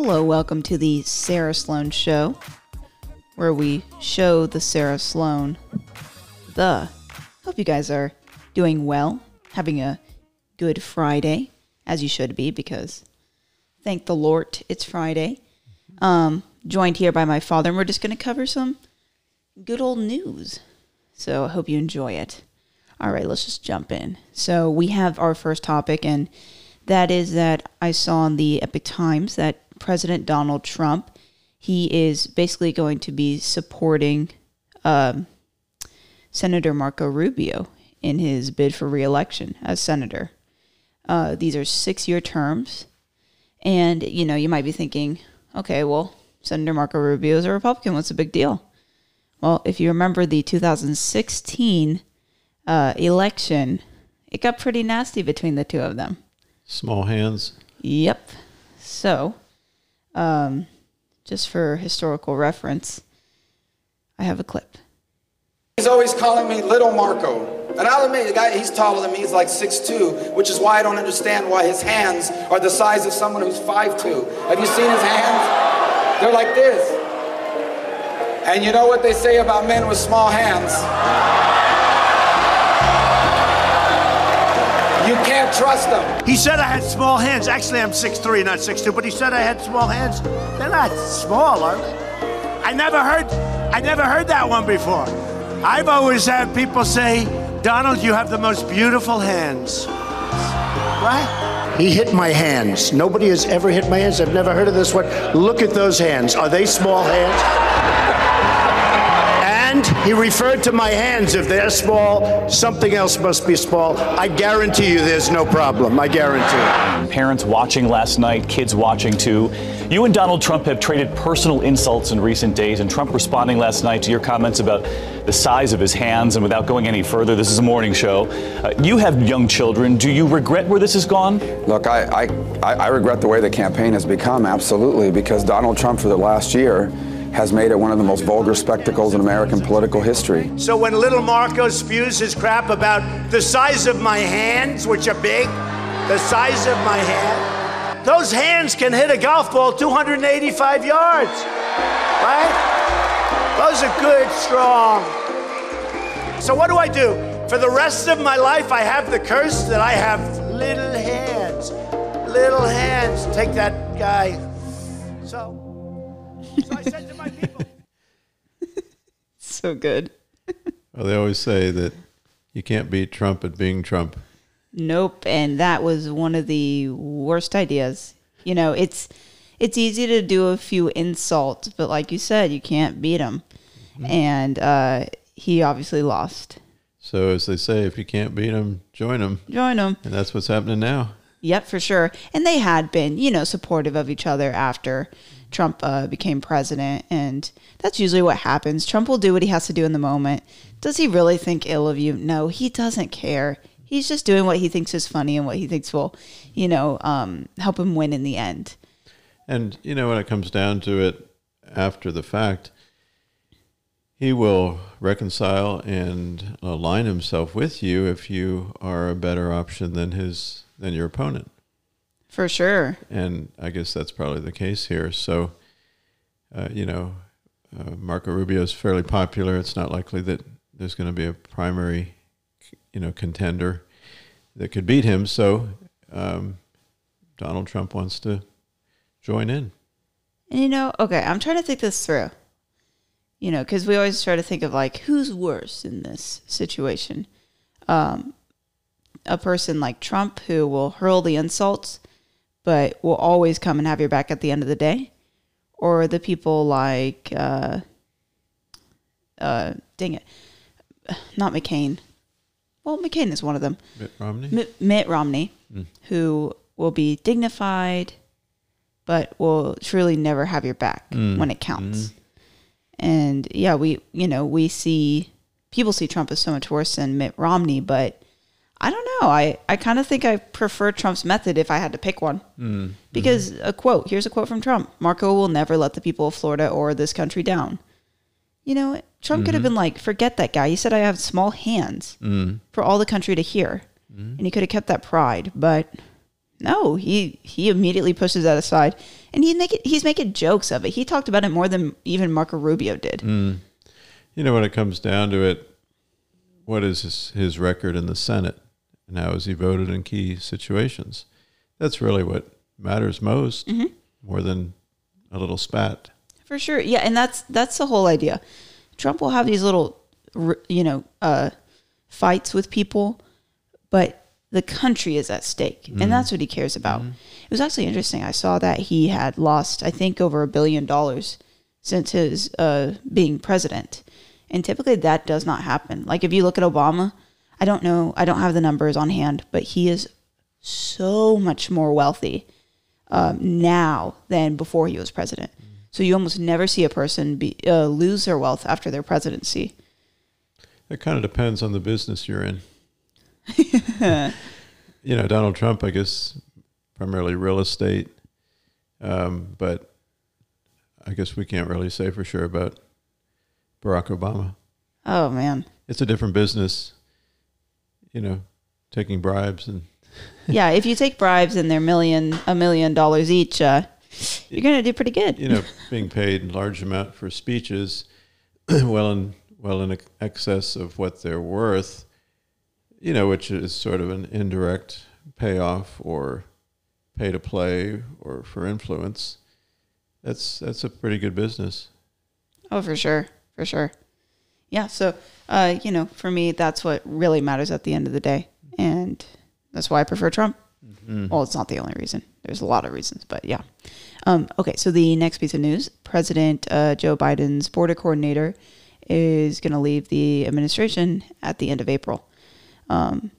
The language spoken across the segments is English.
Hello, welcome to the Sarah Sloan Show, where we show the Sarah Sloan. The. Hope you guys are doing well, having a good Friday, as you should be, because thank the Lord it's Friday. Um, joined here by my father, and we're just going to cover some good old news. So I hope you enjoy it. All right, let's just jump in. So we have our first topic, and that is that I saw in the Epoch Times that President Donald Trump he is basically going to be supporting um, Senator Marco Rubio in his bid for reelection as senator. Uh, these are six-year terms, and you know you might be thinking, okay, well, Senator Marco Rubio is a Republican. What's the big deal? Well, if you remember the 2016 uh, election, it got pretty nasty between the two of them. Small hands. Yep. So, um, just for historical reference, I have a clip. He's always calling me Little Marco. And I'll admit, the guy, he's taller than me. He's like 6'2", which is why I don't understand why his hands are the size of someone who's 5'2". Have you seen his hands? They're like this. And you know what they say about men with small hands? You can't trust them. He said I had small hands. Actually, I'm 6'3", not 6'2", but he said I had small hands. They're not small, are they? I never heard, I never heard that one before. I've always had people say, Donald, you have the most beautiful hands. What? He hit my hands. Nobody has ever hit my hands. I've never heard of this one. Look at those hands. Are they small hands? And he referred to my hands. If they're small, something else must be small. I guarantee you there's no problem. I guarantee. Parents watching last night, kids watching too. You and Donald Trump have traded personal insults in recent days, and Trump responding last night to your comments about the size of his hands. And without going any further, this is a morning show. Uh, you have young children. Do you regret where this has gone? Look, I, I, I regret the way the campaign has become, absolutely, because Donald Trump for the last year has made it one of the most vulgar spectacles in American political history. So when little Marco spews his crap about the size of my hands, which are big, the size of my hand, those hands can hit a golf ball 285 yards, right? Those are good, strong. So what do I do? For the rest of my life, I have the curse that I have little hands. Little hands. Take that guy. So. So I said. So good. Well, they always say that you can't beat Trump at being Trump. Nope, and that was one of the worst ideas. You know, it's it's easy to do a few insults, but like you said, you can't beat him. And uh, he obviously lost. So as they say, if you can't beat him, join him. Join him. and that's what's happening now. Yep, for sure. And they had been, you know, supportive of each other after Trump uh, became president. And that's usually what happens. Trump will do what he has to do in the moment. Does he really think ill of you? No, he doesn't care. He's just doing what he thinks is funny and what he thinks will, you know, um, help him win in the end. And you know when it comes down to it, after the fact, he will reconcile and align himself with you if you are a better option than his than your opponent. For sure. and I guess that's probably the case here. So, uh, you know, uh, Marco Rubio is fairly popular. It's not likely that there's going to be a primary, you know, contender that could beat him. So, um, Donald Trump wants to join in. And you know, okay, I'm trying to think this through. You know, because we always try to think of like who's worse in this situation. Um, a person like Trump who will hurl the insults, but will always come and have your back at the end of the day, or the people like, uh, uh, dang it, not McCain. Well, McCain is one of them. Mitt Romney. M- Mitt Romney, who will be dignified, but will truly never have your back when it counts. And yeah, we you know we see people see Trump as so much worse than Mitt Romney, but I don't know. I I kind of think I prefer Trump's method if I had to pick one. Mm-hmm. Because a quote here's a quote from Trump: "Marco will never let the people of Florida or this country down." You know, Trump could have mm-hmm. been like, "Forget that guy. He said I have small hands mm-hmm. for all the country to hear," and he could have kept that pride. But No, he he immediately pushes that aside, and he make it, he's making jokes of it. He talked about it more than even Marco Rubio did. You know, when it comes down to it, what is his, his record in the Senate and how has he voted in key situations? That's really what matters most, more than a little spat. For sure, yeah, and that's that's the whole idea. Trump will have these little, you know, uh, fights with people, but the country is at stake, and that's what he cares about. It was actually interesting. I saw that he had lost, I think, over a billion dollars since his uh, being president, and typically that does not happen. Like if you look at Obama, I don't know, I don't have the numbers on hand, but he is so much more wealthy um, now than before he was president. So you almost never see a person be, uh, lose their wealth after their presidency. It kind of depends on the business you're in. you know, Donald Trump, I guess, primarily real estate, um, but I guess we can't really say for sure about Barack Obama. Oh man, It's a different business, you know, taking bribes and yeah. If you take bribes and they're million a million dollars each, uh, you're gonna do pretty good. you know, being paid large amount for speeches, well in well in excess of what they're worth, you know, which is sort of an indirect payoff or pay to play or for influence. That's that's a pretty good business. Oh, for sure, for sure. Yeah. So, uh, you know, for me, that's what really matters at the end of the day, and that's why I prefer Trump. Well, it's not the only reason. There's a lot of reasons, but yeah. Um, okay, so the next piece of news: President uh, Joe Biden's border coordinator is going to leave the administration at the end of April. Um,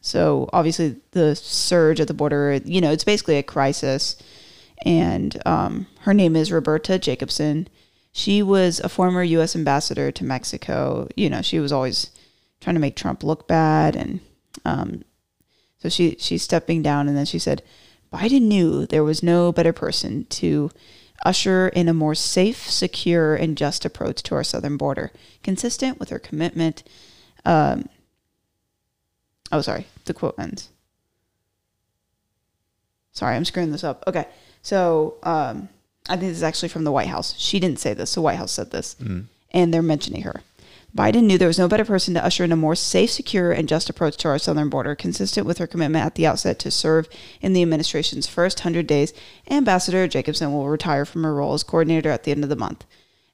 so obviously, the surge at the border, you know, it's basically a crisis. And um, her name is Roberta Jacobson. She was a former U.S. ambassador to Mexico. You know, she was always trying to make Trump look bad, and um, so she she's stepping down. And then she said, Biden knew there was no better person to usher in a more safe, secure, and just approach to our southern border, consistent with her commitment. Um, oh, sorry, the quote ends. Sorry, I'm screwing this up. Okay, so um, I think this is actually from the White House. She didn't say this. The White House said this, and they're mentioning her. Biden knew there was no better person to usher in a more safe, secure, and just approach to our southern border, consistent with her commitment at the outset to serve in the administration's first 100 days. Ambassador Jacobson will retire from her role as coordinator at the end of the month.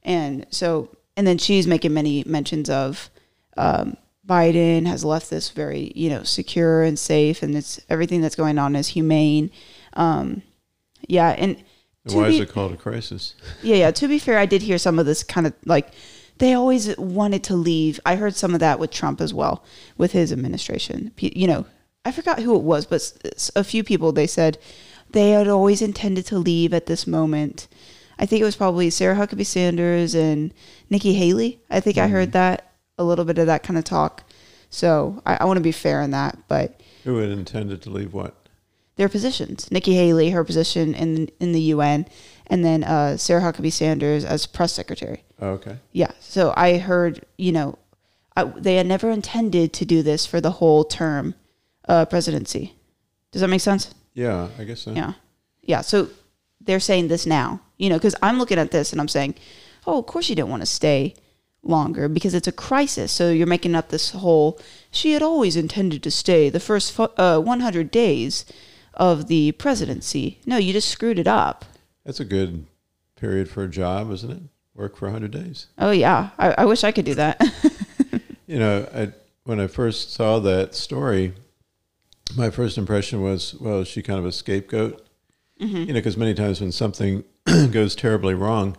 And so, and then she's making many mentions of um, Biden has left this very, you know, secure and safe, and it's everything that's going on is humane. Um, yeah, and Why is it called a crisis? yeah, yeah. To be fair, I did hear some of this kind of like they always wanted to leave. I heard some of that with Trump as well, with his administration. You know, I forgot who it was, but a few people they said they had always intended to leave at this moment. I think it was probably Sarah Huckabee Sanders and Nikki Haley. I think I heard mm-hmm. that a little bit of that kind of talk. So I, I want to be fair in that, but Who had intended to leave what? Their positions. Nikki Haley, her position in in the UN, and then uh, Sarah Huckabee Sanders as press secretary. Oh, okay. Yeah. So I heard, you know, I, they had never intended to do this for the whole term uh, presidency. Does that make sense? Yeah, I guess so. Yeah. Yeah. So they're saying this now, you know, because I'm looking at this and I'm saying, oh, of course you didn't want to stay longer because it's a crisis. So you're making up this whole, she had always intended to stay the first uh, 100 days of the presidency. No, you just screwed it up. That's a good period for a job, isn't it? Work for 100 days. Oh, yeah. I, I wish I could do that. You know, I, when I first saw that story, my first impression was, well, is she kind of a scapegoat? You know, because many times when something goes terribly wrong,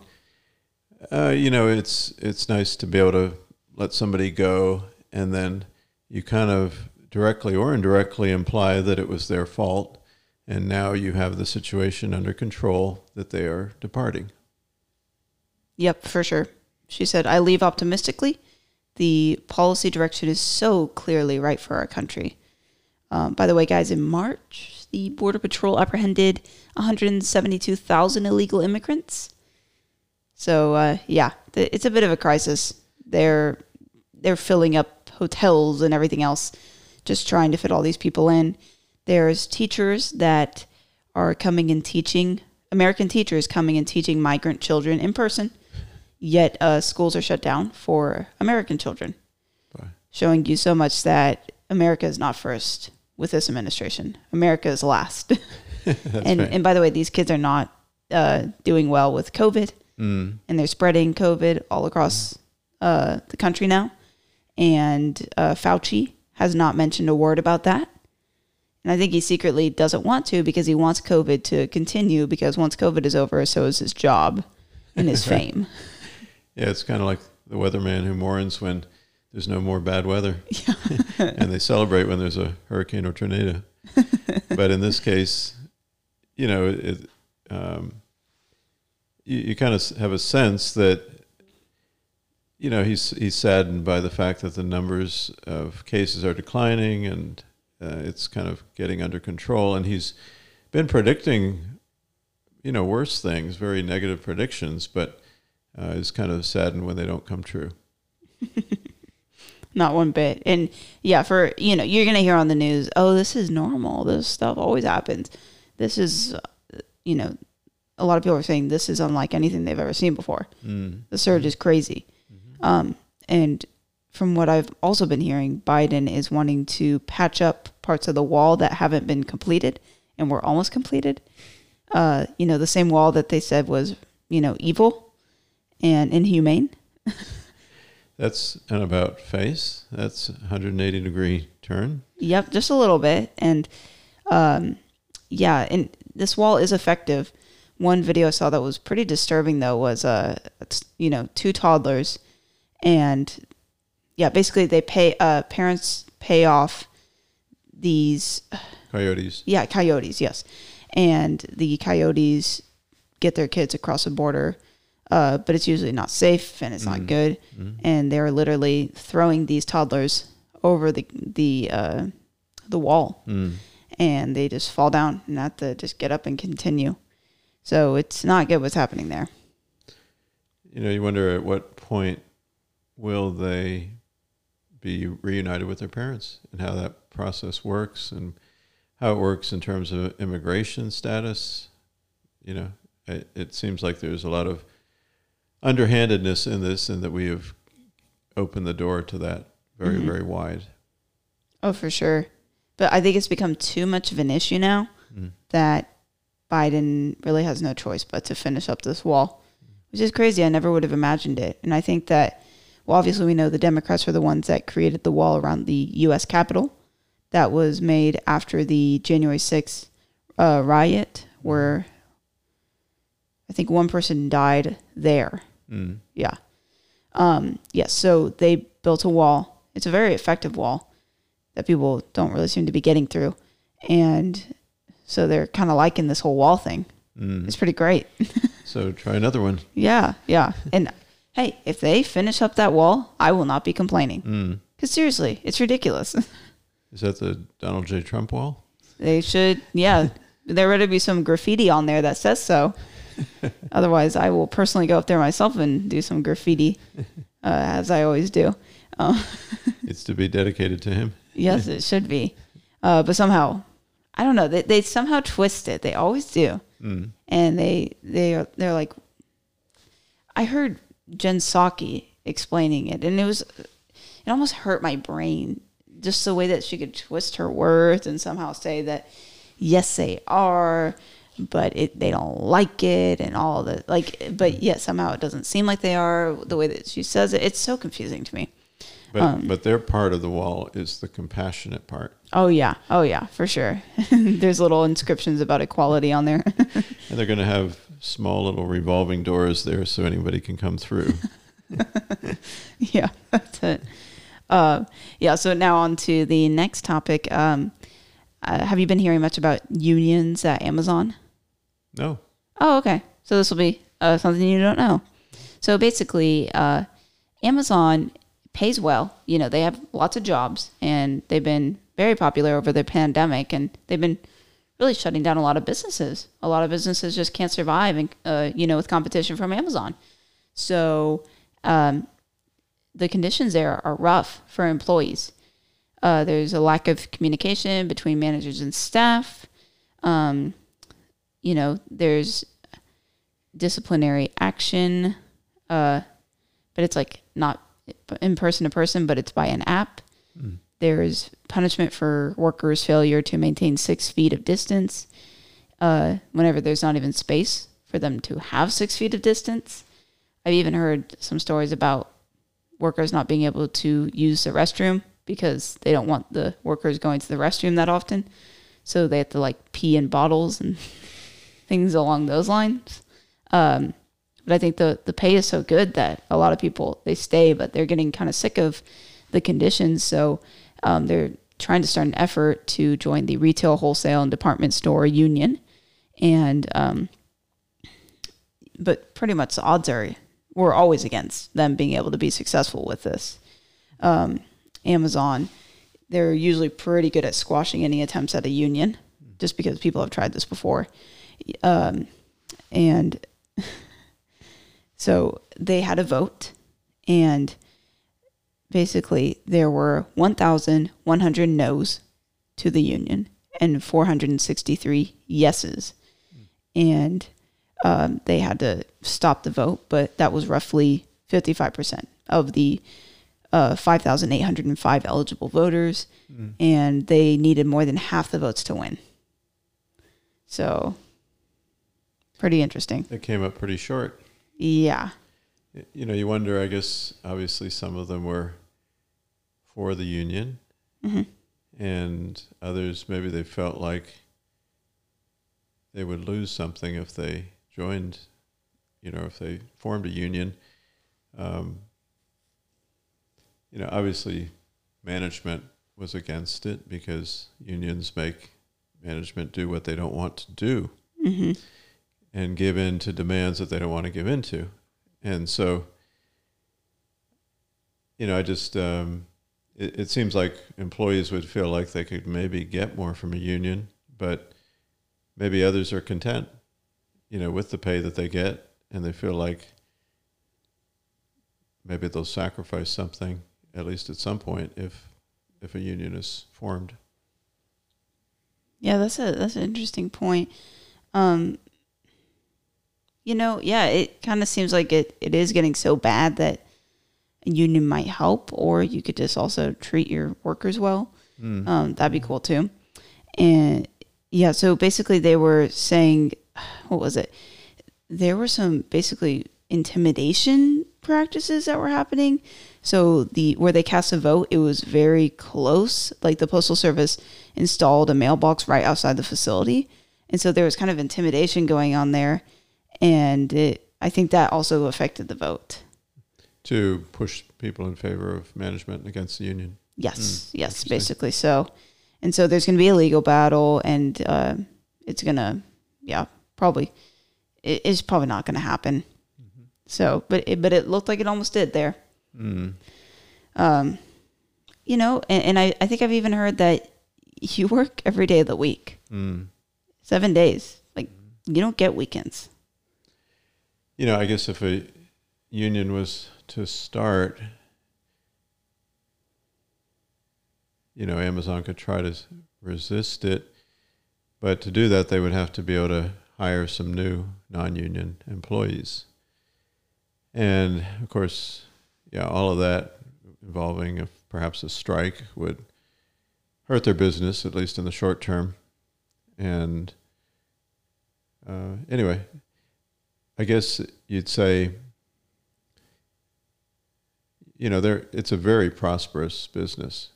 uh, you know, it's it's nice to be able to let somebody go, and then you kind of directly or indirectly imply that it was their fault, and now you have the situation under control that they are departing. Yep, for sure. She said, I leave optimistically. The policy direction is so clearly right for our country. Um, by the way, guys, in March, the Border Patrol apprehended 172,000 illegal immigrants. So, uh, yeah, th- it's a bit of a crisis. They're they're filling up hotels and everything else, just trying to fit all these people in. There's teachers that are coming and teaching American teachers coming and teaching migrant children in person, yet uh, schools are shut down for American children, Bye. showing you so much that America is not first with this administration. America is last. and right. and by the way, these kids are not uh, doing well with COVID, Mm. and they're spreading COVID all across uh, the country now. And uh, Fauci has not mentioned a word about that. And I think he secretly doesn't want to because he wants COVID to continue because once COVID is over, so is his job and his fame. Yeah, it's kind of like the weatherman who mourns when there's no more bad weather, and they celebrate when there's a hurricane or tornado. but in this case, you know, it, um, you, you kind of have a sense that you know he's he's saddened by the fact that the numbers of cases are declining and uh, it's kind of getting under control, and he's been predicting you know worse things, very negative predictions, but uh, is kind of saddened when they don't come true. Not one bit. And yeah, for, you know, you're going to hear on the news, oh, this is normal. This stuff always happens. This is, uh, you know, a lot of people are saying this is unlike anything they've ever seen before. The surge is crazy. Um, and from what I've also been hearing, Biden is wanting to patch up parts of the wall that haven't been completed and were almost completed. Uh, you know, the same wall that they said was, you know, evil and inhumane. That's an about face. That's 180 degree turn. Yep, just a little bit. And um, yeah, and this wall is effective. One video I saw that was pretty disturbing though was uh, you know, two toddlers, and yeah, basically they pay uh parents pay off these Coyotes. yeah coyotes yes, and the coyotes get their kids across the border. Uh, but it's usually not safe and it's not good, and they're literally throwing these toddlers over the the uh, the wall, and they just fall down and have to just get up and continue. So it's not good what's happening there. You know, you wonder at what point will they be reunited with their parents and how that process works and how it works in terms of immigration status. You know, it, it seems like there's a lot of underhandedness in this and that we have opened the door to that very, mm-hmm. very wide. Oh, for sure. But I think it's become too much of an issue now mm-hmm. that Biden really has no choice but to finish up this wall, which is crazy. I never would have imagined it. And I think that, well, obviously, we know the Democrats are the ones that created the wall around the U.S. Capitol that was made after the January 6th uh, riot, where I think one person died there. Mm. Yeah. Um, yes. so they built a wall. It's a very effective wall that people don't really seem to be getting through. And so they're kind of liking this whole wall thing. It's pretty great. So try another one. yeah. Yeah. And hey, if they finish up that wall, I will not be complaining. Because seriously, it's ridiculous. Is that the Donald J. Trump wall? they should, yeah, there better be some graffiti on there that says so. Otherwise, I will personally go up there myself and do some graffiti, uh, as I always do. Uh, It's to be dedicated to him. Yes, it should be. Uh, but somehow, I don't know. They, they somehow twist it. They always do. And they they are they're like. I heard Jen Psaki explaining it, and it was it almost hurt my brain just the way that she could twist her words and somehow say that yes they are, but it they don't like it and all the like. But yet somehow it doesn't seem like they are the way that she says it. It's so confusing to me. But um, but their part of the wall is the compassionate part. Oh yeah, oh yeah, for sure. There's little inscriptions about equality on there. And they're going to have small little revolving doors there so anybody can come through. yeah, that's it. Uh, yeah. So now on to the next topic. Um, uh, have you been hearing much about unions at Amazon? no. Oh, okay. So this will be uh, something you don't know. So basically, uh, Amazon pays well. You know, they have lots of jobs, and they've been very popular over the pandemic, and they've been really shutting down a lot of businesses. A lot of businesses just can't survive, and uh, you know, with competition from Amazon. So um, the conditions there are rough for employees. Uh, there's a lack of communication between managers and staff. Um, you know, there's disciplinary action, uh, but it's like not in person to person, but it's by an app. There's punishment for workers' failure to maintain six feet of distance uh, whenever there's not even space for them to have six feet of distance. I've even heard some stories about workers not being able to use the restroom because they don't want the workers going to the restroom that often. So they have to like pee in bottles and things along those lines. Um, but I think the the pay is so good that a lot of people they stay, but they're getting kind of sick of the conditions. So um, they're trying to start an effort to join the retail, wholesale, and department store union. And um, but pretty much the odds are we're always against them being able to be successful with this. Um, Amazon, they're usually pretty good at squashing any attempts at a union, just because people have tried this before. Um, and so they had a vote, and basically there were 1,100 no's to the union and 463 yeses. And um, they had to stop the vote, but that was roughly 55% of the uh, 5,805 eligible voters, and they needed more than half the votes to win. So, pretty interesting. It came up pretty short. Yeah. You know, you wonder, I guess, obviously some of them were for the union, and others maybe they felt like they would lose something if they joined, you know, if they formed a union. Um, you know, obviously management was against it because unions make management do what they don't want to do and give in to demands that they don't want to give in to. And so, you know, I just, um, it, it seems like employees would feel like they could maybe get more from a union, but maybe others are content, you know, with the pay that they get, and they feel like maybe they'll sacrifice something at least at some point if if a union is formed. Yeah, that's a that's an interesting point. Um, you know, yeah, it kind of seems like it, it is getting so bad that a union might help, or you could just also treat your workers well. Um, that'd be cool too. And yeah, so basically they were saying, what was it? There were some basically intimidation practices that were happening. So the where they cast a vote, it was very close. Like the postal service installed a mailbox right outside the facility, and so there was kind of intimidation going on there, and it, I think that also affected the vote. To push people in favor of management against the union. Yes, yes, basically so. And so there's going to be a legal battle, and uh, it's going to, yeah, probably, it, it's probably not going to happen. Mm-hmm. So, but it, but it looked like it almost did there. Mm. Um, you know, and, and I, I think I've even heard that you work every day of the week, mm. seven days. Like mm-hmm. you don't get weekends. You know, I guess if a union was to start, you know, Amazon could try to resist it, but to do that, they would have to be able to hire some new non-union employees, and of course, yeah, all of that involving a, perhaps a strike would hurt their business at least in the short term, and uh, anyway, I guess you'd say, you know, there it's a very prosperous business,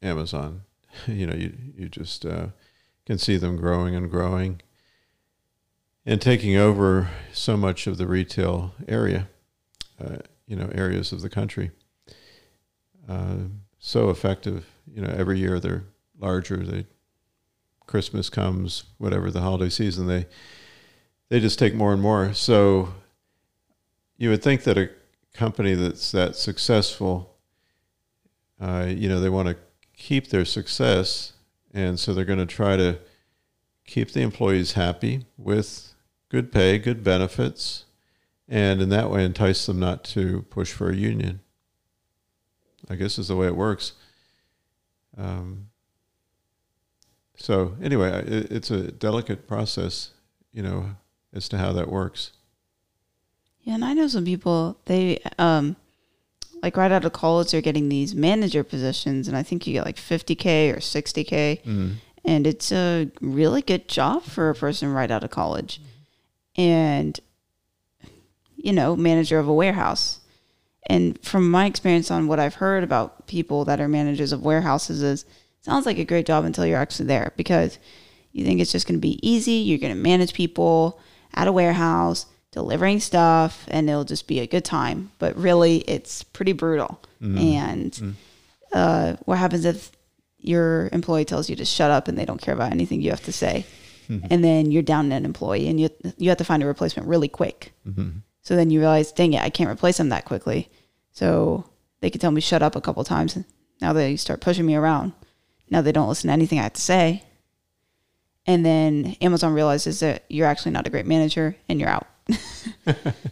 Amazon. you know, you you just uh, can see them growing and growing, and taking over so much of the retail area, uh, you know, areas of the country. Uh, so effective, you know. Every year they're larger. They Christmas comes, whatever the holiday season, they they just take more and more. So you would think that a company that's that successful, uh, you know, they want to keep their success, and so they're going to try to keep the employees happy with good pay, good benefits, and in that way entice them not to push for a union. I guess is the way it works. Um, so anyway, it, it's a delicate process, you know, as to how that works. Yeah, and I know some people they um like right out of college they're getting these manager positions and I think you get like 50k or 60k and it's a really good job for a person right out of college. And you know, manager of a warehouse. And from my experience on what I've heard about people that are managers of warehouses is sounds like a great job until you're actually there because you think it's just going to be easy, you're going to manage people at a warehouse delivering stuff and it'll just be a good time. But really it's pretty brutal. And uh, what happens if your employee tells you to shut up and they don't care about anything you have to say Mm-hmm. and then you're down an employee and you, you have to find a replacement really quick mm-hmm. so then you realize dang it i can't replace them that quickly so they could tell me shut up a couple times now they start pushing me around now they don't listen to anything i have to say and then Amazon realizes that you're actually not a great manager and you're out.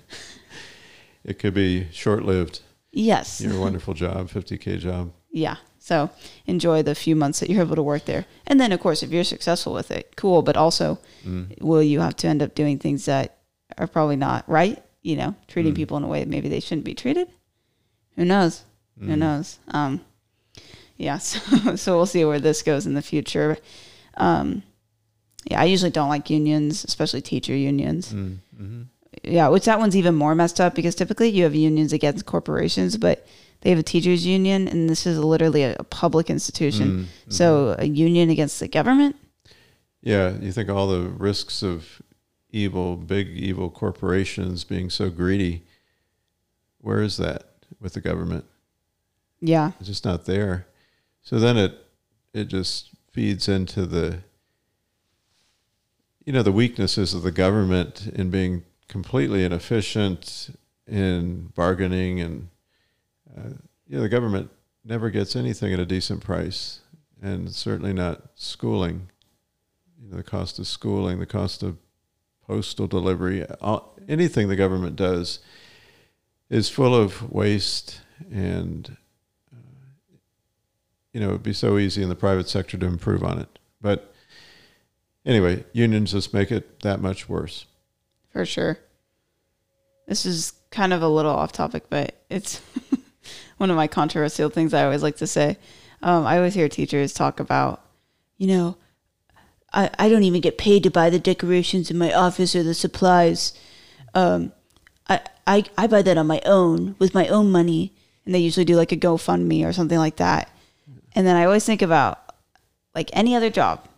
It could be short lived. Yes. Your wonderful job, 50K job. Yeah. So enjoy the few months that you're able to work there. And then, of course, if you're successful with it, cool. But also, mm. will you have to end up doing things that are probably not right? You know, treating mm. people in a way that maybe they shouldn't be treated? Who knows? Who mm. knows? Um, yeah. So, so we'll see where this goes in the future. Um, yeah, I usually don't like unions, especially teacher unions. Mm-hmm. Yeah, which that one's even more messed up because typically you have unions against corporations, but they have a teachers union, and this is literally a, a public institution. Mm, mm-hmm. So a union against the government. Yeah, you think all the risks of evil, big evil corporations being so greedy. Where is that with the government? Yeah, It's just not there. So then it it just feeds into the you know the weaknesses of the government in being completely inefficient in bargaining and uh, you know the government never gets anything at a decent price and certainly not schooling you know the cost of schooling the cost of postal delivery all, anything the government does is full of waste and you know, it'd be so easy in the private sector to improve on it. But anyway, unions just make it that much worse. for sure. This is kind of a little off topic, but it's one of my controversial things I always like to say. Um, I always hear teachers talk about, you know, I, I don't even get paid to buy the decorations in my office or the supplies. Um, I, I, I buy that on my own with my own money. And they usually do like a GoFundMe or something like that. And then I always think about like any other job,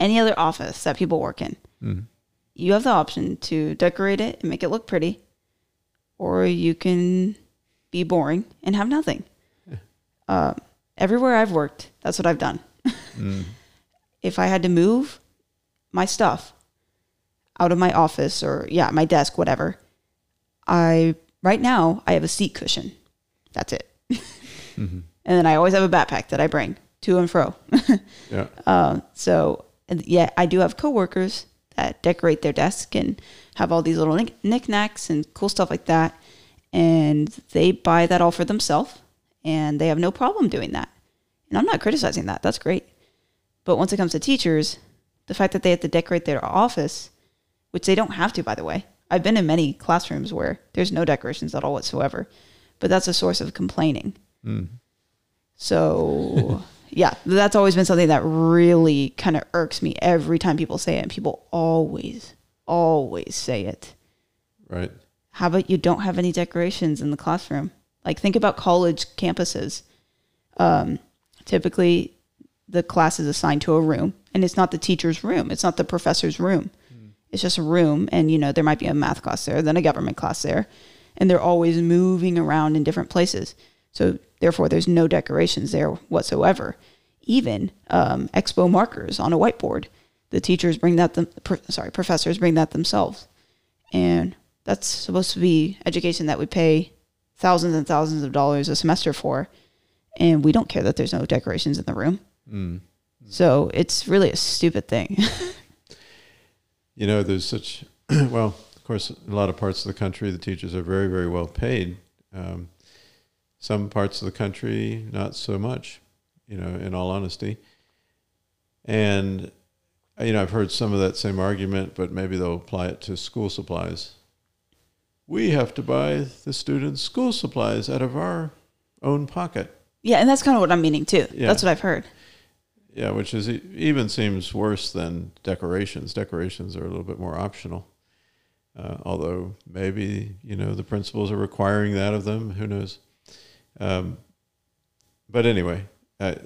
any other office that people work in you have the option to decorate it and make it look pretty, or you can be boring and have nothing. Uh, everywhere I've worked, that's what I've done. Mm. If I had to move my stuff out of my office or yeah, my desk, whatever, I right now I have a seat cushion. That's it. Mm-hmm. And then I always have a backpack that I bring to and fro. Yeah. Um, so and yeah, I do have coworkers that decorate their desk and have all these little knick- knickknacks and cool stuff like that, and they buy that all for themselves, and they have no problem doing that. And I'm not criticizing that; that's great. But once it comes to teachers, the fact that they have to decorate their office, which they don't have to, by the way. I've been in many classrooms where there's no decorations at all whatsoever, but that's a source of complaining. Hmm. So, yeah, that's always been something that really kind of irks me every time people say it. And people always, always say it. Right. How about you don't have any decorations in the classroom? Like, think about college campuses. Um, typically, the class is assigned to a room, and it's not the teacher's room, it's not the professor's room. It's just a room, and you know, there might be a math class there, then a government class there, and they're always moving around in different places. So, therefore, there's no decorations there whatsoever. Even um, expo markers on a whiteboard, the teachers bring that them. Pro, sorry, professors bring that themselves, and that's supposed to be education that we pay thousands and thousands of dollars a semester for, and we don't care that there's no decorations in the room. So it's really a stupid thing. You know, there's such, well, of course, in a lot of parts of the country, the teachers are very, very well paid. Um, some parts of the country, not so much. you know, in all honesty. And you know, I've heard some of that same argument, but maybe they'll apply it to school supplies. We have to buy the students school supplies out of our own pocket. Yeah, and that's kind of what I'm meaning too. Yeah. That's what I've heard. Yeah, which is even seems worse than decorations. Decorations are a little bit more optional. Uh, although maybe you know the principals are requiring that of them. Who knows? Um, but anyway, uh,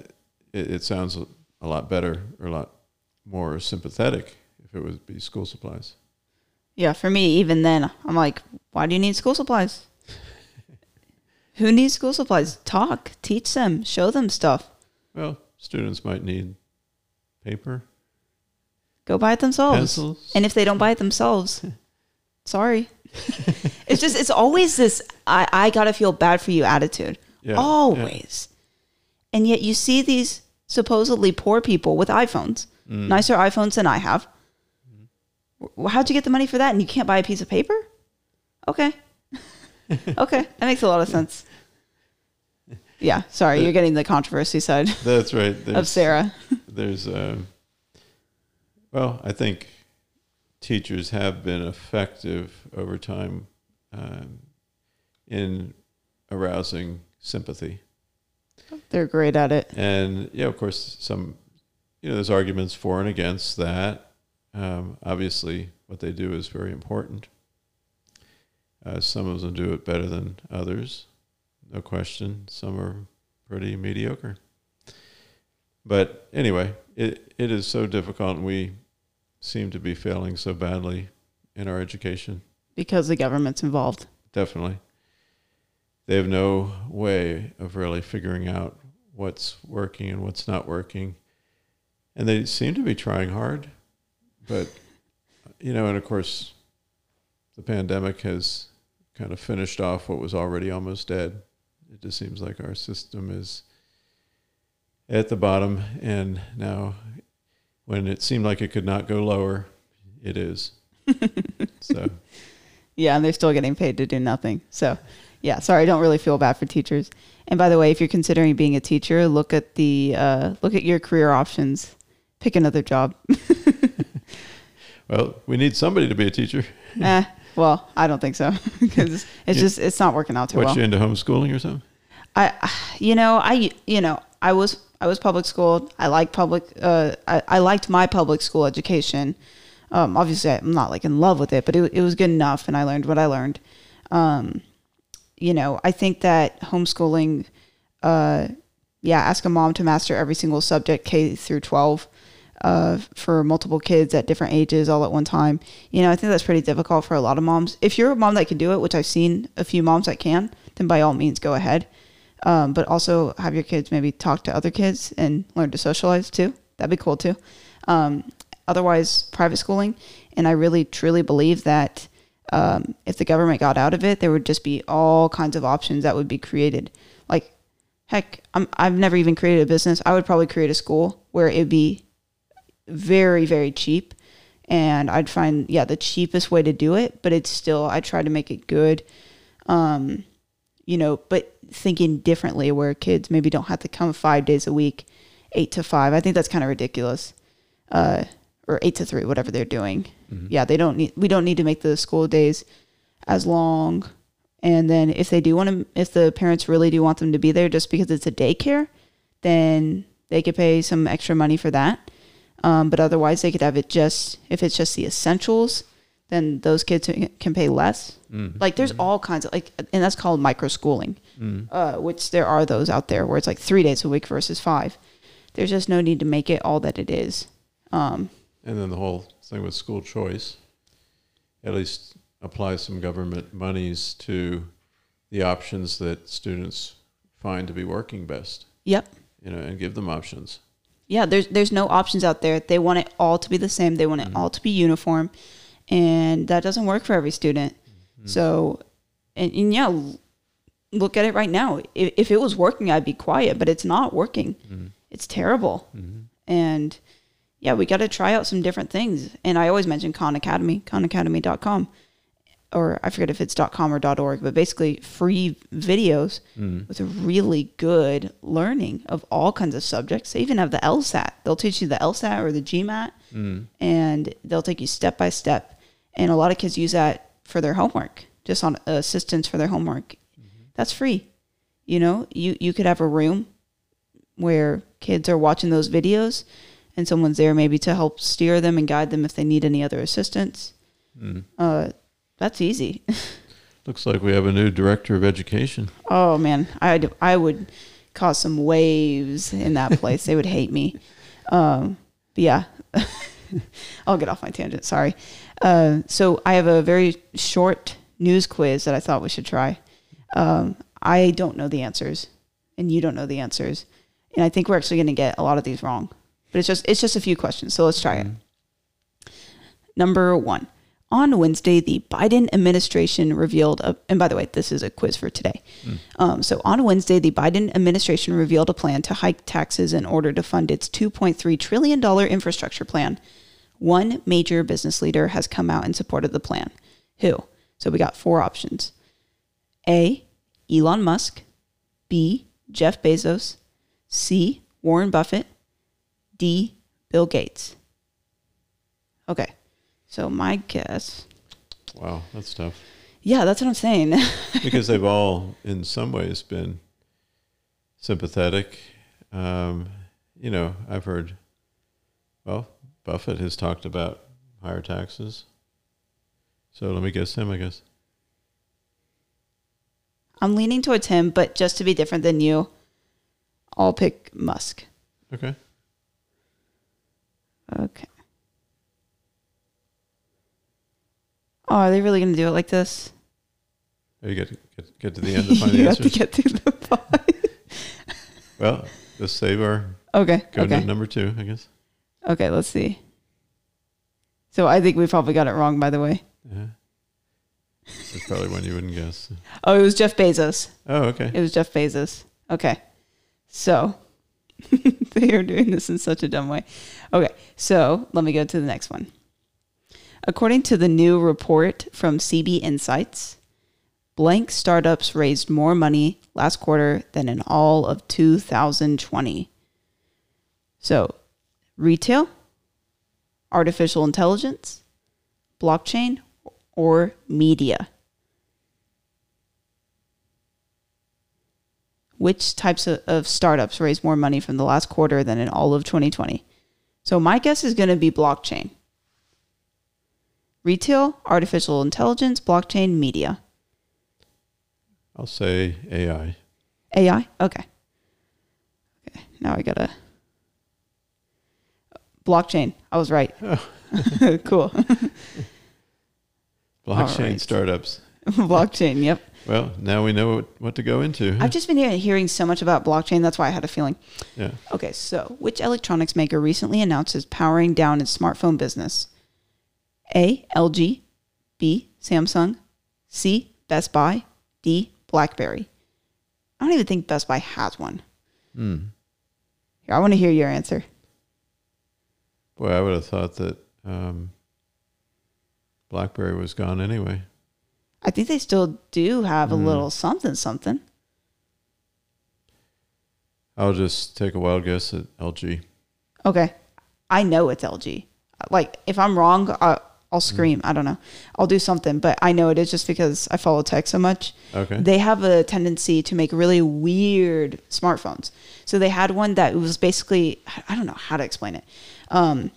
it, it sounds a lot better or a lot more sympathetic if it would be school supplies. Yeah, for me, even then, I'm like, why do you need school supplies? Who needs school supplies? Talk, teach them, show them stuff. Well, students might need paper, Go buy it themselves. pencils. And if they don't buy it themselves, sorry. it's just, it's always this I, I got to feel bad for you attitude. Yeah, always. And yet you see these supposedly poor people with iPhones, Mm. nicer iPhones than I have. How'd you get the money for that? And you can't buy a piece of paper? Okay. okay. That makes a lot of sense. Yeah. Sorry. You're getting the controversy side That's right. of Sarah. there's um, well i think teachers have been effective over time um, in arousing sympathy They're great at it. and yeah of course some you know there's arguments for and against that um, obviously what they do is very important. Uh, some of them do it better than others no question. Some are pretty mediocre. But anyway, it it is so difficult, and we seem to be failing so badly in our education. Because the government's involved. Definitely, they have no way of really figuring out what's working and what's not working, and they seem to be trying hard, but you know, and of course, the pandemic has kind of finished off what was already almost dead. It just seems like our system is at the bottom, and now when it seemed like it could not go lower, it is. so Yeah, and they're still getting paid to do nothing. So, yeah, sorry, I don't really feel bad for teachers. And by the way, if you're considering being a teacher, look at the uh, look at your career options. Pick another job. well, we need somebody to be a teacher. eh, well, I don't think so because it's just it's not working out too well. What you into homeschooling or something? I, you know, I, you know, I was, I was public schooled. I like public, uh, I, I liked my public school education. Um, obviously I'm not like in love with it, but it, it was good enough and I learned what I learned. Um, you know, I think that homeschooling, uh, yeah, ask a mom to master every single subject K through 12 uh, for multiple kids at different ages all at one time. You know, I think that's pretty difficult for a lot of moms. If you're a mom that can do it, which I've seen a few moms that can, then by all means go ahead. Um, but also have your kids maybe talk to other kids and learn to socialize too. That'd be cool too. Um, otherwise, private schooling. And I really truly believe that um, if the government got out of it, there would just be all kinds of options that would be created. Like, heck, I'm, I've never even created a business. I would probably create a school where it'd be very, very cheap. And I'd find, yeah, the cheapest way to do it, but it's still, I try to make it good. Um, you know, but thinking differently where kids maybe don't have to come five days a week, eight to five. I think that's kind of ridiculous. Uh, or eight to three, whatever they're doing. Yeah, they don't need, we don't need to make the school days as long. And then if they do want to, if the parents really do want them to be there just because it's a daycare, then they could pay some extra money for that. Um, but otherwise, they could have it just if it's just the essentials, then those kids can pay less. Like there's all kinds of like, and that's called micro schooling, uh, which there are those out there where it's like three days a week versus five. There's just no need to make it all that it is. Um, And then the whole thing with school choice, at least apply some government monies to the options that students find to be working best, yep. you know, and give them options. Yeah there's there's no options out there. They want it all to be the same. They want it mm-hmm. all to be uniform. And that doesn't work for every student. Mm-hmm. So and, and yeah look at it right now. If, if it was working i'd be quiet but it's not working. Mm-hmm. It's terrible. And yeah we got to try out some different things. And i always mention khan academy khanacademy.com or I forget if it's .com or .org, but basically free videos hmm. with a really good learning of all kinds of subjects. They even have the LSAT. They'll teach you the LSAT or the GMAT, hmm. and they'll take you step by step. And a lot of kids use that for their homework, just on assistance for their homework. Mm-hmm. That's free. You know, you you could have a room where kids are watching those videos, and someone's there maybe to help steer them and guide them if they need any other assistance. Hmm. Uh, that's easy. Looks like we have a new director of education. oh man, I I would cause some waves in that place. they would hate me. Um, but yeah, I'll get off my tangent. Sorry. Uh, so I have a very short news quiz that I thought we should try. Um, I don't know the answers, and you don't know the answers, and I think we're actually going to get a lot of these wrong. But it's just it's just a few questions, so let's try it. Number one. On Wednesday, the Biden administration revealed, a, and by the way, this is a quiz for today. Um, so on Wednesday, the Biden administration revealed a plan to hike taxes in order to fund its $2.3 trillion infrastructure plan. One major business leader has come out in support of the plan. Who? So we got four options A. Elon Musk, B. Jeff Bezos, C. Warren Buffett, D. Bill Gates. Okay. So my guess, Wow, that's tough. yeah, that's what I'm saying. because they've all, in some ways, been sympathetic. Um, you know, I've heard, well, Buffett has talked about higher taxes. So let me guess him, I guess. I'm leaning towards him, but just to be different than you, I'll pick Musk. Okay. Okay. Oh, are they really going to do it like this? Oh, you to, get, get to the end to find the you have to get through the five. well, let's save our okay. go okay. to number two, I guess. Okay, let's see. So I think we probably got it wrong, by the way. Yeah. That's probably one you wouldn't guess. Oh, it was Jeff Bezos. Oh, okay. It was Jeff Bezos. Okay. So they are doing this in such a dumb way. Okay. So let me go to the next one. According to the new report from CB Insights, blank startups raised more money last quarter than in all of 2020. So, retail, artificial intelligence, blockchain, or media. Which types of, of startups raised more money from the last quarter than in all of 2020? So, my guess is going to be blockchain. Retail, artificial intelligence, blockchain, media. I'll say AI. AI? Okay. Okay. Now I gotta. Blockchain. I was right. Oh. cool. Blockchain right. startups. blockchain. Yep. Well, now we know what, what to go into. I've just been hearing, hearing so much about blockchain. That's why I had a feeling. yeah. Okay, so which electronics maker recently announced is powering down its smartphone business? A. LG, B. Samsung, C. Best Buy, D. BlackBerry. I don't even think Best Buy has one. Hmm. Here, I want to hear your answer. Boy, I would have thought that um, BlackBerry was gone anyway. I think they still do have a little something something. I'll just take a wild guess at LG. Okay, I know it's LG. Like if I'm wrong, I, I'll scream. I don't know. I'll do something, but I know it is just because I follow tech so much. Okay. They have a tendency to make really weird smartphones. So they had one that was basically I don't know how to explain it. Um,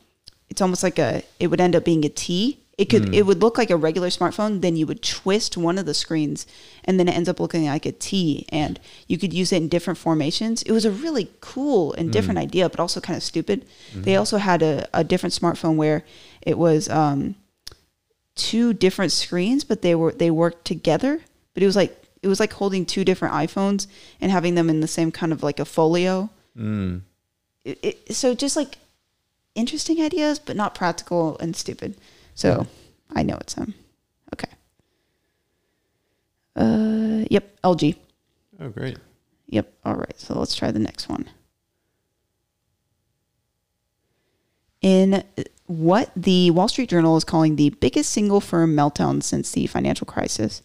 it's almost like a it would end up being a T. It could it would look like a regular smartphone, then you would twist one of the screens and then it ends up looking like a T and you could use it in different formations. It was a really cool and different idea, but also kind of stupid. They also had a, a different smartphone where it was um, two different screens, but they were they worked together. But it was like it was like holding two different iPhones and having them in the same kind of like a folio. Mm. It, it, so just like interesting ideas, but not practical and stupid. So I know it's them. Okay. Uh, yep, LG. Oh, great. Yep. All right. So let's try the next one. In what the Wall Street Journal is calling the biggest single firm meltdown since the financial crisis.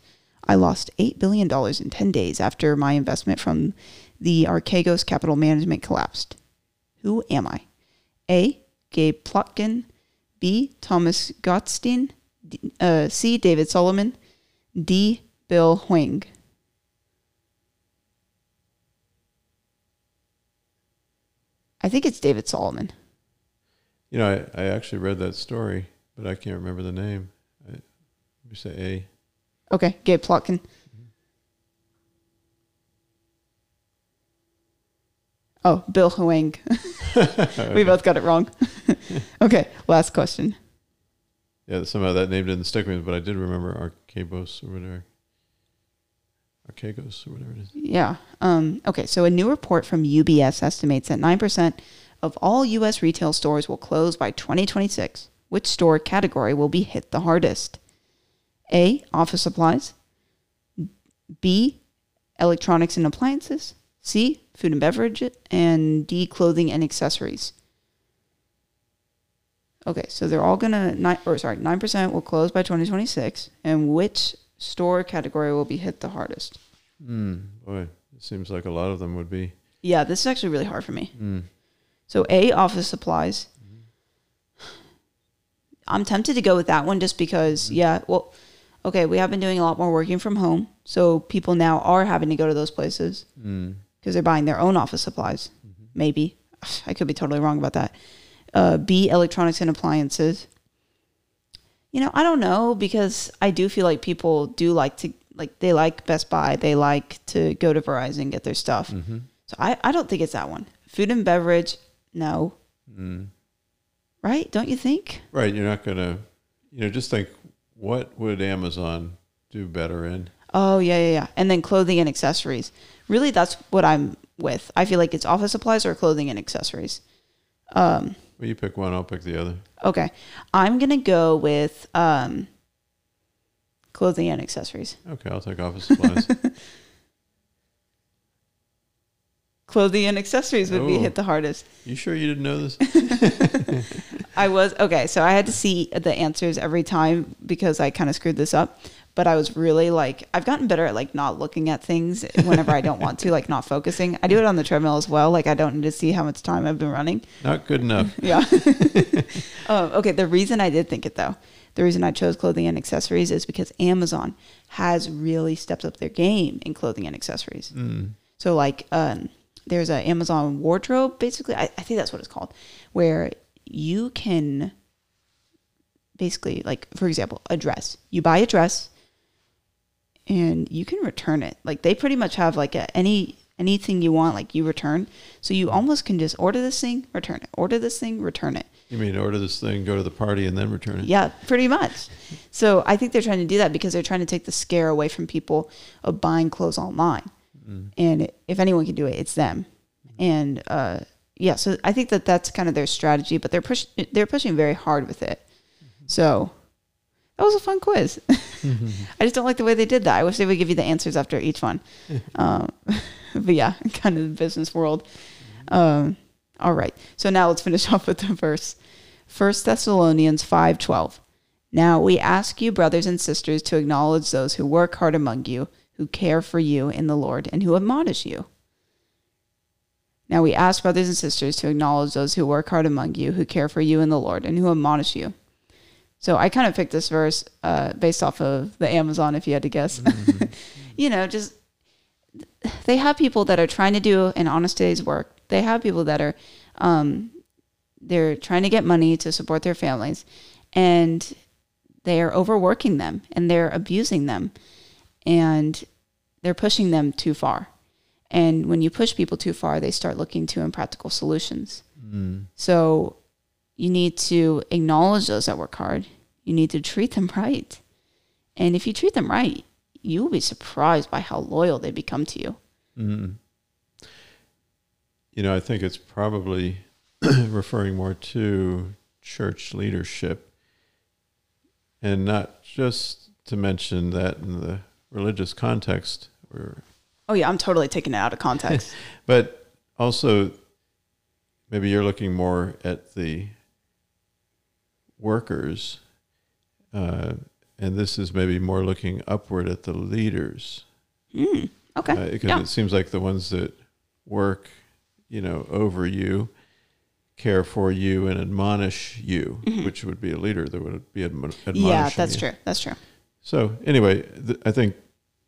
I lost $8 billion in 10 days after my investment from the Archegos Capital Management collapsed. Who am I? A. Gabe Plotkin. B. Thomas Gottstein. D, uh, C. David Solomon. D. Bill Hwang. I think it's David Solomon. You know, I, I actually read that story, but I can't remember the name. I, you say A. Okay, Gabe Plotkin. Oh, Bill Hwang. we both got it wrong. okay, last question. Yeah, somehow that name didn't stick with me, but I did remember Archegos or whatever. Archegos or whatever it is. Yeah. Um, okay, so a new report from UBS estimates that 9% of all U.S. retail stores will close by 2026. Which store category will be hit the hardest? A. Office supplies. B. Electronics and appliances. C. Food and beverage. And D. Clothing and accessories. Okay, so they're all gonna nine or sorry, nine percent will close by 2026. And which store category will be hit the hardest? Mm, boy, it seems like a lot of them would be. Yeah, this is actually really hard for me. So A, office supplies. I'm tempted to go with that one just because, mm-hmm. yeah, well, okay, we have been doing a lot more working from home. So people now are having to go to those places mm. because they're buying their own office supplies. Mm-hmm. Maybe. I could be totally wrong about that. Uh, B, electronics and appliances. You know, I don't know because I do feel like people do like to, like, they like Best Buy. They like to go to Verizon and get their stuff. Mm-hmm. So I, I don't think it's that one. Food and beverage, no. Right? Don't you think? Right, you're not going to, you know, just think what would Amazon do better in? Oh, yeah, yeah, yeah. And then clothing and accessories. Really, that's what I'm with. I feel like it's office supplies or clothing and accessories. Um, well, you pick one, I'll pick the other. Okay. I'm going to go with um, clothing and accessories. Okay, I'll take office supplies. Clothing and accessories would be Oh. hit the hardest. you sure you didn't know this? I was okay, so I had to see the answers every time because I kind of screwed this up. But I was really like, I've gotten better at like not looking at things whenever I don't want to, like not focusing. I do it on the treadmill as well. Like I don't need to see how much time I've been running. Not good enough. Yeah. um, okay. The reason I did think it though, the reason I chose clothing and accessories is because Amazon has really stepped up their game in clothing and accessories. So like, um, there's an Amazon wardrobe, basically. I, I think that's what it's called, where you can basically like, for example, a dress. You buy a dress and you can return it. Like they pretty much have like a, any anything you want, like you return. So you almost can just order this thing, return it. Order this thing, return it. You mean order this thing, go to the party, and then return it? Yeah, pretty much. So I think they're trying to do that because they're trying to take the scare away from people of buying clothes online. And if anyone can do it, it's them. And uh, yeah, so I think that that's kind of their strategy, but they're push they're pushing very hard with it. So that was a fun quiz. I just don't like the way they did that. I wish they would give you the answers after each one. um, but yeah, kind of the business world. Um, all right. So now let's finish off with the verse. First Thessalonians 5:12. Now we ask you brothers and sisters to acknowledge those who work hard among you, who care for you in the Lord and who admonish you. Now we ask brothers and sisters to acknowledge those who work hard among you, who care for you in the Lord and who admonish you. So I kind of picked this verse uh, based off of the Amazon, if you had to guess. you know, just they have people that are trying to do an honest day's work. They have people that are um, they're trying to get money to support their families, and they are overworking them and they're abusing them, and they're pushing them too far. And when you push people too far, they start looking to impractical solutions. Mm. So you need to acknowledge those that work hard. You need to treat them right. And if you treat them right, you will be surprised by how loyal they become to you. Mm-hmm. You know, I think it's probably referring more to church leadership and not just to mention that in the religious context or Oh yeah, I'm totally taking it out of context. but also maybe you're looking more at the workers, uh, and this is maybe more looking upward at the leaders, Okay. uh, because yeah. it seems like the ones that work, you know, over you, care for you, and admonish you, which would be a leader that would be admon- admonishing. Mm-hmm. yeah, that's you. true. That's true. So anyway, th- I think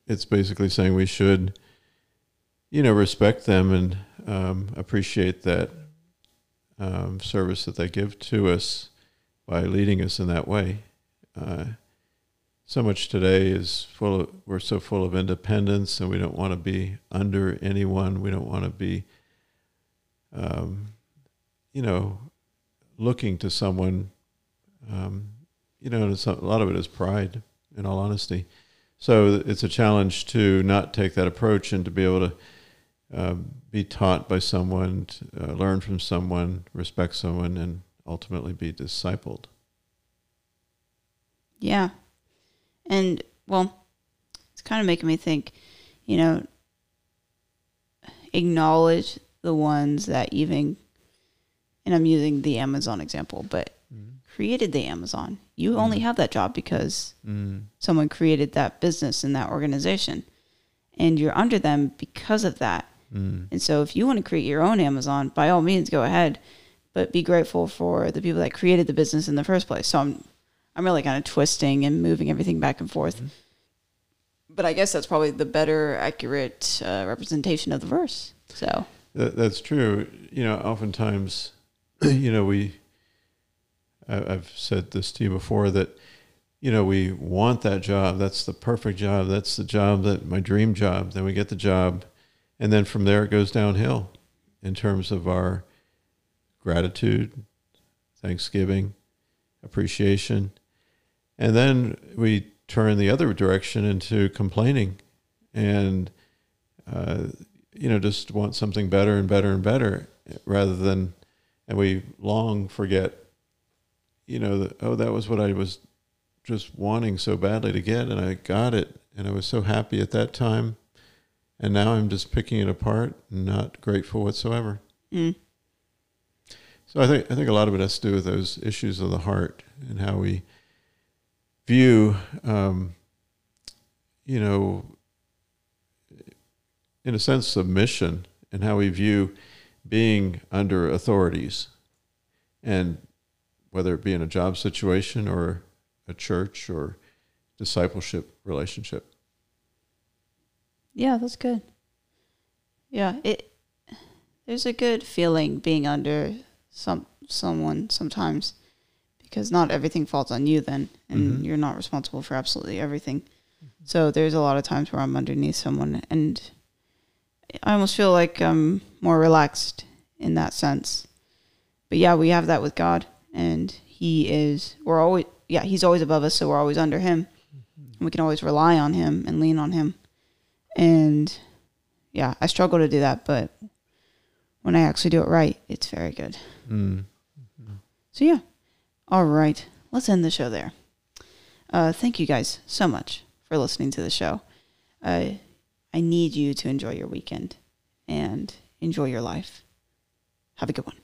it's basically saying we should, you know, respect them and um, appreciate that um, service that they give to us by leading us in that way. Uh, so much today is full of we're so full of independence, and we don't want to be under anyone. We don't want to be, um, you know, looking to someone. Um, you know, a lot of it is pride in all honesty. So it's a challenge to not take that approach and to be able to um, be taught by someone, to, uh, learn from someone, respect someone, and ultimately be discipled. Yeah. And well, it's kind of making me think, you know, acknowledge the ones that even and I'm using the Amazon example, but created the Amazon. You mm-hmm. only have that job because mm. someone created that business and that organization. And you're under them because of that. Mm. And so if you want to create your own Amazon, by all means go ahead, but be grateful for the people that created the business in the first place. So I'm I'm really kind of twisting and moving everything back and forth. Mm-hmm. But I guess that's probably the better accurate uh, representation of the verse. So That, that's true. You know, oftentimes, you know, we, I've said this to you before that, you know, we want that job. That's the perfect job. That's the job that my dream job. Then we get the job. And then from there, it goes downhill in terms of our gratitude, thanksgiving, appreciation. And then we turn the other direction into complaining and, uh, you know, just want something better and better and better rather than, and we long forget, you know, that, oh, that was what I was just wanting so badly to get and I got it. And I was so happy at that time. And now I'm just picking it apart and not grateful whatsoever. Mm. So I think I think a lot of it has to do with those issues of the heart and how we view, um, you know, in a sense, submission and how we view being under authorities, and whether it be in a job situation or a church or discipleship relationship. yeah, that's good. Yeah, it there's a good feeling being under some someone sometimes because not everything falls on you then and mm-hmm. you're not responsible for absolutely everything. Mm-hmm. So there's a lot of times where I'm underneath someone and I almost feel like I'm more relaxed in that sense. But yeah, we have that with God and he is we're always yeah, he's always above us so we're always under him. And we can always rely on him and lean on him. And yeah, I struggle to do that, but when I actually do it right, it's very good. Mm. So yeah. All right. Let's end the show there. Uh, thank you guys so much for listening to the show. Uh, I need you to enjoy your weekend and enjoy your life. Have a good one.